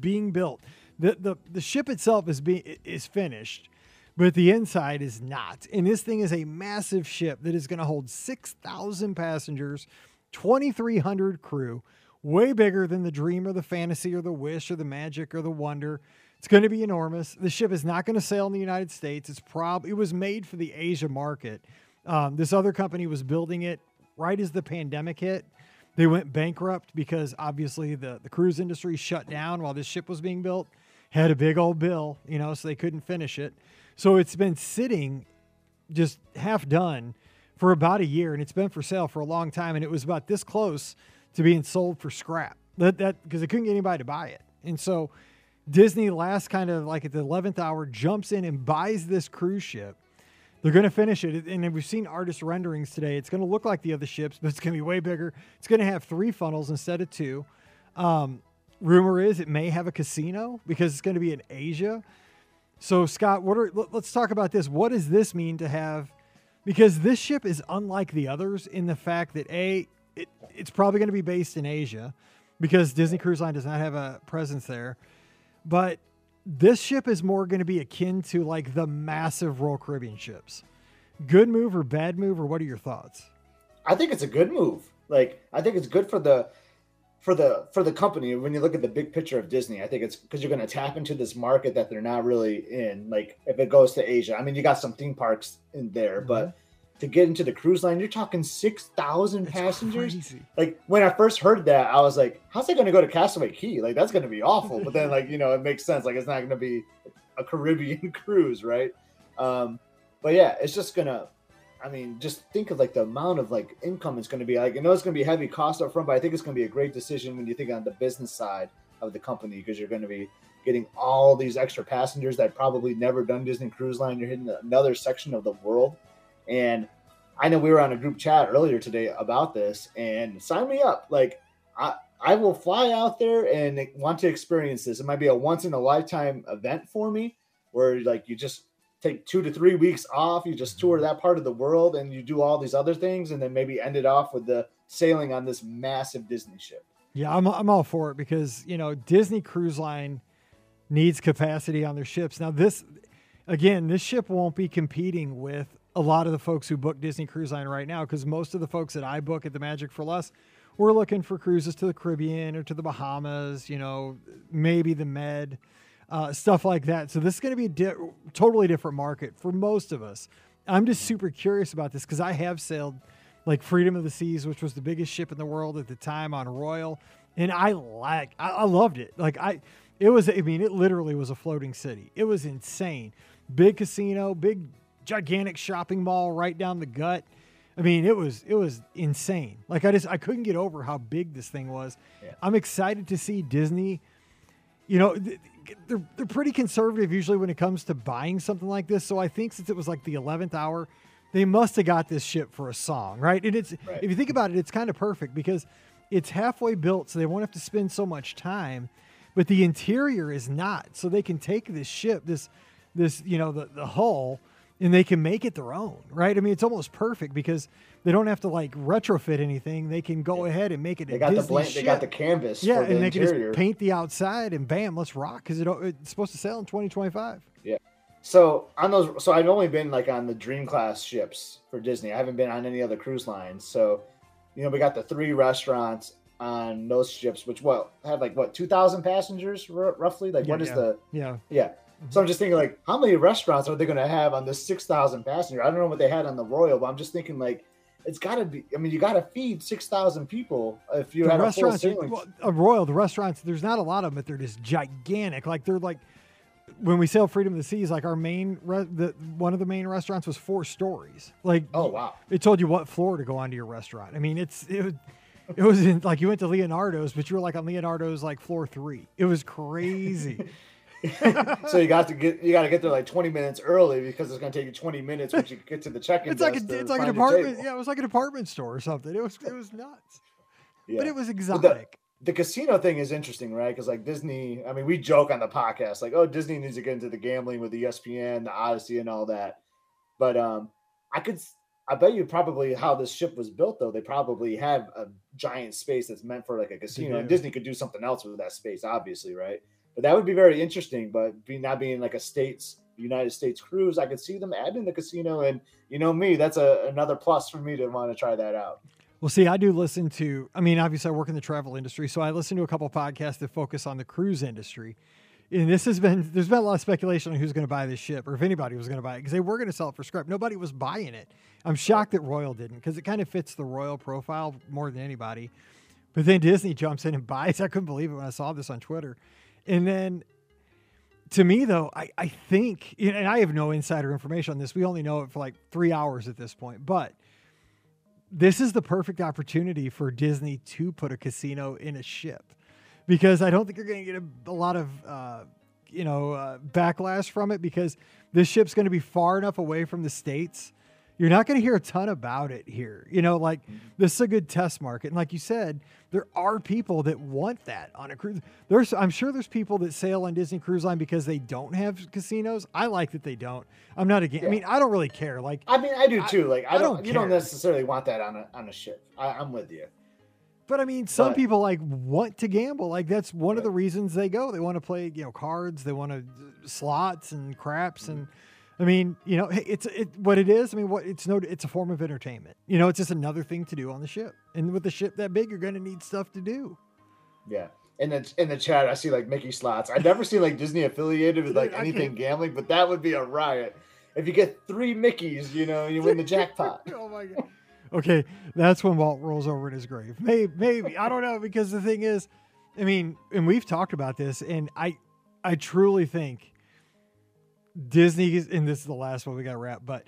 being built. The, the, the ship itself is being is finished, but the inside is not. And this thing is a massive ship that is going to hold 6,000 passengers, 2,300 crew, way bigger than the Dream or the Fantasy or the Wish or the Magic or the Wonder. It's going to be enormous. The ship is not going to sail in the United States. It's prob it was made for the Asia market. Um, this other company was building it right as the pandemic hit. They went bankrupt because obviously the, the cruise industry shut down while this ship was being built, had a big old bill, you know, so they couldn't finish it. So it's been sitting just half done for about a year and it's been for sale for a long time. And it was about this close to being sold for scrap that, that, because they couldn't get anybody to buy it. And so Disney last kind of like at the 11th hour jumps in and buys this cruise ship they're going to finish it. And we've seen artist renderings today. It's going to look like the other ships, but it's going to be way bigger. It's going to have three funnels instead of two. Um, rumor is it may have a casino because it's going to be in Asia. So, Scott, what are, let's talk about this. What does this mean to have? Because this ship is unlike the others in the fact that A, it, it's probably going to be based in Asia because Disney Cruise Line does not have a presence there. But this ship is more going to be akin to like the massive Royal Caribbean ships. Good move or bad move, or what are your thoughts? I think it's a good move. Like I think it's good for the for the for the company when you look at the big picture of Disney. I think it's because you're going to tap into this market that they're not really in. Like if it goes to Asia, I mean, you got some theme parks in there, mm-hmm. but to get into the cruise line, you're talking 6,000 passengers. Crazy. Like when I first heard that, I was like, how's it going to go to Castaway Cay? Like that's going to be awful. But then like, you know, it makes sense. Like it's not going to be a Caribbean cruise, right? Um, but yeah, it's just to, I mean, just think of like the amount of like income it's going to be. Like, I know it's going to be heavy cost up front, but I think it's going to be a great decision when you think on the business side of the company because you're going to be getting all these extra passengers that probably never done Disney Cruise Line. You're hitting another section of the world and I know we were on a group chat earlier today about this, and sign me up. Like, I I will fly out there and want to experience this. It might be a once in a lifetime event for me, where like you just take two to three weeks off, you just tour mm-hmm. that part of the world, and you do all these other things, and then maybe end it off with the sailing on this massive Disney ship. Yeah, I'm I'm all for it because you know Disney Cruise Line needs capacity on their ships. Now this again, this ship won't be competing with a lot of the folks who book Disney Cruise Line right now, because most of the folks that I book at the Magic for Less, we're looking for cruises to the Caribbean or to the Bahamas, you know, maybe the Med, uh, stuff like that. So this is going to be a di- totally different market for most of us. I'm just super curious about this because I have sailed like Freedom of the Seas, which was the biggest ship in the world at the time on Royal, and I like, I, I loved it. Like I, it was, I mean, it literally was a floating city. It was insane. Big casino, big gigantic shopping mall right down the gut. I mean, it was it was insane. Like I just I couldn't get over how big this thing was. Yeah. I'm excited to see Disney. You know, they're they're pretty conservative usually when it comes to buying something like this. So I think since it was like the 11th hour, they must have got this ship for a song, right? And it's right. if you think about it, it's kind of perfect because it's halfway built, so they won't have to spend so much time. But the interior is not, so they can take this ship, this this you know the the hull and they can make it their own, right? I mean, it's almost perfect because they don't have to like retrofit anything. They can go ahead and make it. They got the Disney blank, they got the canvas. yeah, for the and they can just paint the outside and bam, let's rock because it, it's supposed to sell in 2025. Yeah. So on those, so I've only been like on the Dream Class ships for Disney. I haven't been on any other cruise lines. So, you know, we got the three restaurants on those ships, which what had like what two thousand passengers r- roughly? Like Yeah, what is yeah. the Yeah, yeah? So I'm just thinking like, how many restaurants are they going to have on this six thousand passenger? I don't know what they had on the Royal, but I'm just thinking like, it's got to be. I mean, you got to feed six thousand people if you the had a restaurants, are, well, a Royal, the restaurants. There's not a lot of them, but they're just gigantic. Like they're like when we sail Freedom of the Seas, like our main, re- the one of the main restaurants was four stories. Like oh wow. it told you what floor to go onto your restaurant. I mean, it's it was, it was in, like you went to Leonardo's, but you were like on Leonardo's like floor three. It was crazy. so you got to get you got to get there like 20 minutes early because it's going to take you 20 minutes once you get to the check-in. it's like a, it's like an apartment. Yeah, it was like an apartment store or something. It was it was nuts, Yeah. but it was exotic. the casino thing is interesting, right? Because like Disney, I mean, we joke on the podcast like, oh, Disney needs to get into the gambling with the ESPN, the Odyssey, and all that. But um, I could, I bet you probably how this ship was built though. They probably have a giant space that's meant for like a casino, and. Disney could do something else with that space, obviously, right? But that would be very interesting. But be not being like a states United States cruise, I could see them adding the casino, and you know me, that's a another plus for me to want to try that out. Well, see, I do listen to, I mean, obviously, I work in the travel industry, so I listen to a couple podcasts that focus on the cruise industry. And this has been, there's been a lot of speculation on who's going to buy this ship or if anybody was going to buy it because they were going to sell it for scrap. Nobody was buying it. I'm shocked that Royal didn't because it kind of fits the Royal profile more than anybody. But then Disney jumps in and buys. I couldn't believe it when I saw this on Twitter. And then to me, though, I, I think, and I have no insider information on this. We only know it for like three hours at this point, but this is the perfect opportunity for Disney to put a casino in a ship because I don't think you're going to get a, a lot of uh, you know uh, backlash from it because this ship's going to be far enough away from the states. You're not going to hear a ton about it here. You know, like mm-hmm. this is a good test market, and like you said, there are people that want that on a cruise. There's, I'm sure there's people that sail on Disney Cruise Line because they don't have casinos. I like that they don't. I'm not against. I mean, I don't really care. Like, I mean, I do too. Like, I, I don't, don't you don't necessarily want that on a on a ship. I, I'm with you. But I mean, some But- people like want to gamble. Like that's one of the reasons they go. They want to play, you know, cards. They want to uh, slots and craps. Mm-hmm. And I mean, you know, it's it what it is. I mean, what it's no, it's a form of entertainment. You know, it's just another thing to do on the ship. And with the ship that big, you're going to need stuff to do. Yeah. In the in the chat, I see like Mickey slots. I've never see like Disney affiliated with like anything gambling, but that would be a riot. If you get three Mickeys, you know, you win the jackpot. oh my god. Okay, that's when Walt rolls over in his grave. Maybe, maybe I don't know because the thing is, I mean, and we've talked about this, and I, I truly think Disney is, and this is the last one we got to wrap, but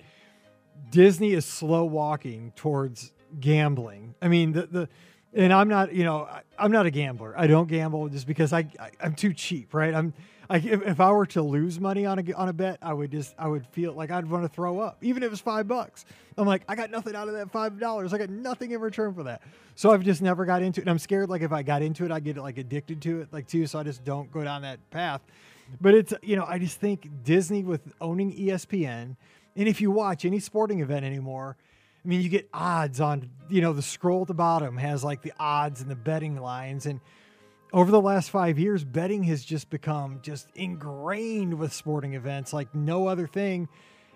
Disney is slow walking towards gambling. I mean, the the, and I'm not, you know, I, I'm not a gambler. I don't gamble just because I, I I'm too cheap, right? I'm. I, if, if I were to lose money on a on a bet, I would just I would feel like I'd want to throw up, even if it's five bucks. I'm like I got nothing out of that five dollars. I got nothing in return for that. So I've just never got into it. And I'm scared like if I got into it, I get like addicted to it, like too. So I just don't go down that path. But it's you know I just think Disney with owning ESPN, and if you watch any sporting event anymore, I mean you get odds on you know the scroll at the bottom has like the odds and the betting lines and over the last five years, betting has just become just ingrained with sporting events like no other thing.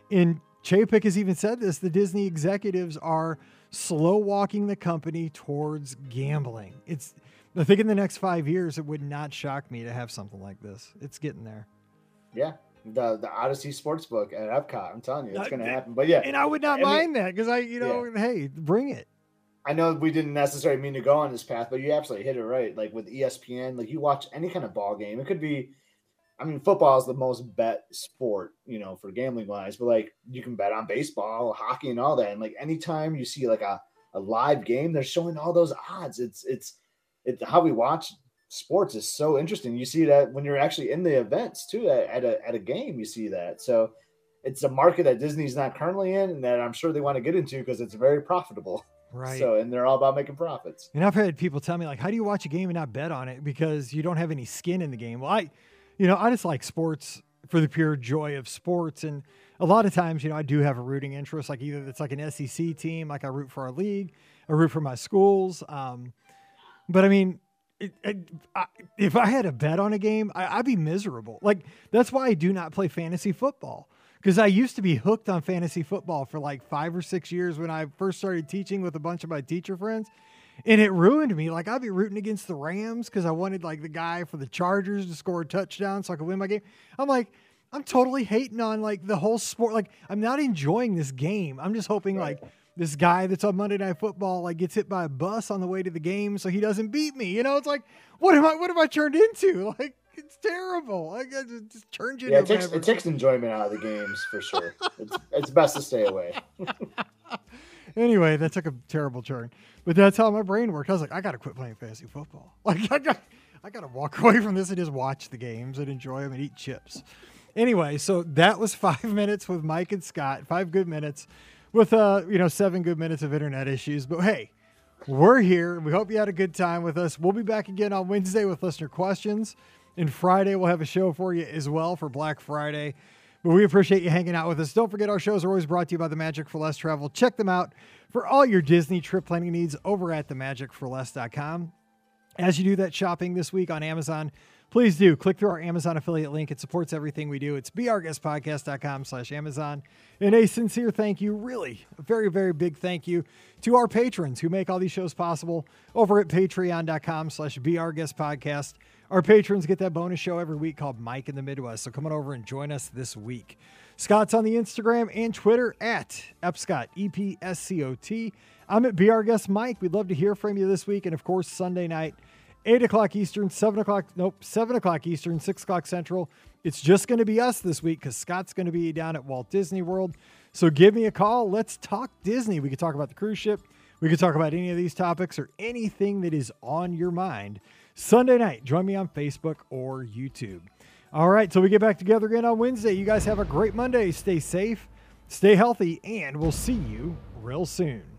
And Chapek has even said this: the Disney executives are slow walking the company towards gambling. It's I think in the next five years, it would not shock me to have something like this. It's getting there, Yeah. The the Odyssey Sportsbook at Epcot. I'm telling you, it's Uh, gonna happen. But yeah, and I would not I mean- mind that because I, you know, hey, bring it. I know we didn't necessarily mean to go on this path, but you absolutely hit it right. Like with ESPN, like you watch any kind of ball game, it could be. I mean, football is the most bet sport, you know, for gambling wise. But like, you can bet on baseball, hockey, and all that. And like, anytime you see like a, a live game, they're showing all those odds. It's it's it's how we watch sports is so interesting. You see that when you're actually in the events too. At, at a at a game, you see that. So it's a market that Disney's not currently in, and that I'm sure they want to get into because it's very profitable. Right. So, and they're all about making profits. And I've had people tell me like, how do you watch a game and not bet on it because you don't have any skin in the game? Well, I, you know, I just like sports for the pure joy of sports. And a lot of times, you know, I do have a rooting interest, like either it's like an SEC team, like I root for our league, I root for my schools. Um, but I mean, it, it, I, if I had a bet on a game, I, I'd be miserable. Like that's why I do not play fantasy football because I used to be hooked on fantasy football for like five or six years when I first started teaching with a bunch of my teacher friends. And it ruined me. Like I'd be rooting against the Rams because I wanted like the guy for the Chargers to score a touchdown so I could win my game. I'm like, I'm totally hating on like the whole sport. Like I'm not enjoying this game. I'm just hoping right. like this guy that's on Monday Night Football like gets hit by a bus on the way to the game so he doesn't beat me. You know, it's like what am I what have I turned into? Like it's terrible. Like it just turns you. Yeah, it takes it takes enjoyment out of the games for sure. it's, it's best to stay away. anyway, that took a terrible turn, but that's how my brain worked. I was like, I got to quit playing fantasy football. Like I got, I got to walk away from this and just watch the games and enjoy them and eat chips. Anyway, so that was five minutes with Mike and Scott. Five good minutes with uh, you know, seven good minutes of internet issues. But hey, we're here. We hope you had a good time with us. We'll be back again on Wednesday with listener questions. And Friday, we'll have a show for you as well for Black Friday. But we appreciate you hanging out with us. Don't forget, our shows are always brought to you by The Magic for Less Travel. Check them out for all your Disney trip planning needs over at themagicforless.com. As you do that shopping this week on Amazon, please do click through our Amazon affiliate link. It supports everything we do. It's beourguestpodcast.com slash Amazon. And a sincere thank you, really, a very, very big thank you to our patrons who make all these shows possible over at patreon.com slash beourguestpodcast. Our patrons get that bonus show every week called Mike in the Midwest. So come on over and join us this week. Scott's on the Instagram and Twitter at Epscott, E P S C O T. I'm at Our Guest Mike. We'd love to hear from you this week. And of course, Sunday night, 8 o'clock Eastern, 7 o'clock, nope, 7 o'clock Eastern, 6 o'clock Central. It's just going to be us this week because Scott's going to be down at Walt Disney World. So give me a call. Let's talk Disney. We could talk about the cruise ship. We could talk about any of these topics or anything that is on your mind. Sunday night, join me on Facebook or YouTube. All right, so we get back together again on Wednesday. You guys have a great Monday. Stay safe, stay healthy, and we'll see you real soon.